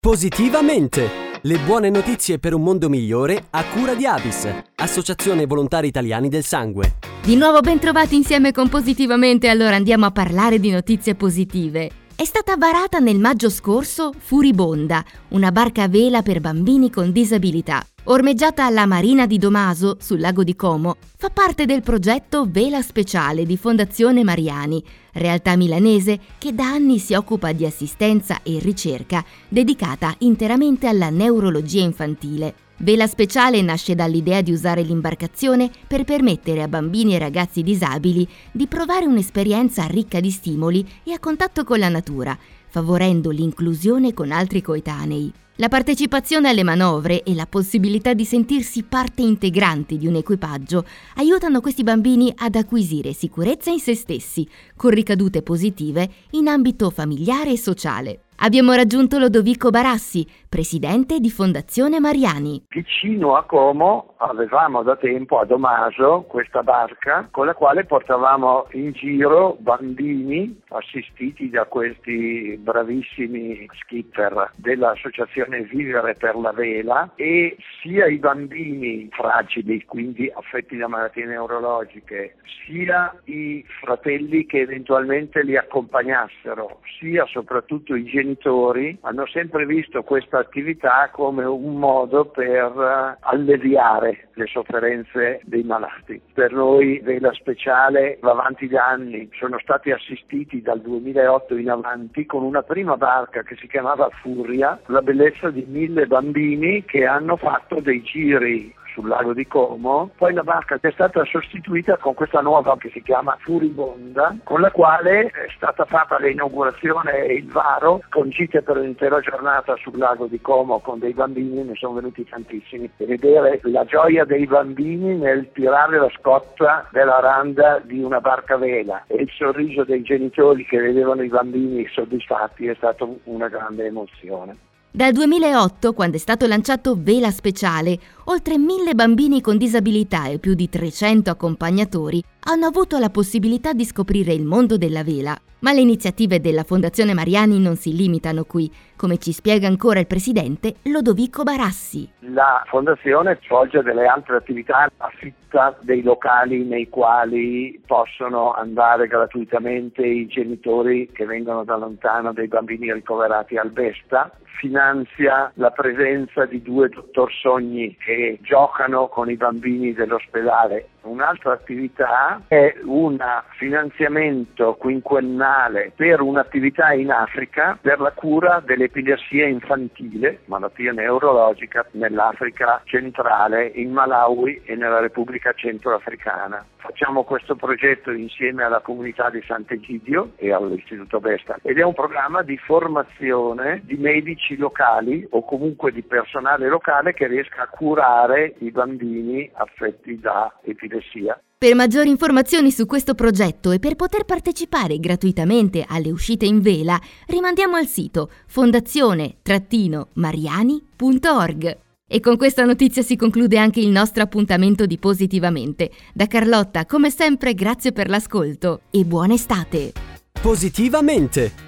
Positivamente! Le buone notizie per un mondo migliore a cura di Avis, Associazione Volontari Italiani del Sangue. Di nuovo ben trovati insieme con Positivamente, allora andiamo a parlare di notizie positive. È stata varata nel maggio scorso Furibonda, una barca a vela per bambini con disabilità. Ormeggiata alla Marina di Domaso, sul lago di Como, fa parte del progetto Vela Speciale di Fondazione Mariani, realtà milanese che da anni si occupa di assistenza e ricerca dedicata interamente alla neurologia infantile. Vela Speciale nasce dall'idea di usare l'imbarcazione per permettere a bambini e ragazzi disabili di provare un'esperienza ricca di stimoli e a contatto con la natura, favorendo l'inclusione con altri coetanei. La partecipazione alle manovre e la possibilità di sentirsi parte integrante di un equipaggio aiutano questi bambini ad acquisire sicurezza in se stessi, con ricadute positive in ambito familiare e sociale. Abbiamo raggiunto Lodovico Barassi, presidente di Fondazione Mariani. Vicino a Como avevamo da tempo a Domaso questa barca con la quale portavamo in giro bambini assistiti da questi bravissimi skipper dell'associazione Vivere per la Vela e sia i bambini fragili, quindi affetti da malattie neurologiche, sia i fratelli che eventualmente li accompagnassero, sia soprattutto i genitori genitori hanno sempre visto questa attività come un modo per eh, alleviare le sofferenze dei malati. Per noi Vela Speciale va avanti da anni, sono stati assistiti dal 2008 in avanti con una prima barca che si chiamava Furia, la bellezza di mille bambini che hanno fatto dei giri sul lago di Como, poi la barca è stata sostituita con questa nuova che si chiama Furibonda, con la quale è stata fatta l'inaugurazione e il varo con gite per un'intera giornata sul lago di Como con dei bambini, ne sono venuti tantissimi, e vedere la gioia dei bambini nel tirare la scotta della randa di una barca vela e il sorriso dei genitori che vedevano i bambini soddisfatti è stata una grande emozione. Dal 2008, quando è stato lanciato Vela Speciale, oltre mille bambini con disabilità e più di 300 accompagnatori hanno avuto la possibilità di scoprire il mondo della vela. Ma le iniziative della Fondazione Mariani non si limitano qui, come ci spiega ancora il presidente Lodovico Barassi. La Fondazione svolge delle altre attività, affitta dei locali nei quali possono andare gratuitamente i genitori che vengono da lontano dei bambini ricoverati al Besta, finanzia la presenza di due dottor Sogni che giocano con i bambini dell'ospedale. Un'altra attività è un finanziamento quinquennale per un'attività in Africa per la cura dell'epilessia infantile, malattia neurologica, nell'Africa centrale, in Malawi e nella Repubblica Centroafricana. Facciamo questo progetto insieme alla comunità di Sant'Egidio e all'Istituto Vesta ed è un programma di formazione di medici locali o comunque di personale locale che riesca a curare i bambini affetti da epilessia. Per maggiori informazioni su questo progetto e per poter partecipare gratuitamente alle uscite in vela, rimandiamo al sito fondazione-mariani.org. E con questa notizia si conclude anche il nostro appuntamento di Positivamente. Da Carlotta, come sempre, grazie per l'ascolto e buona estate! Positivamente!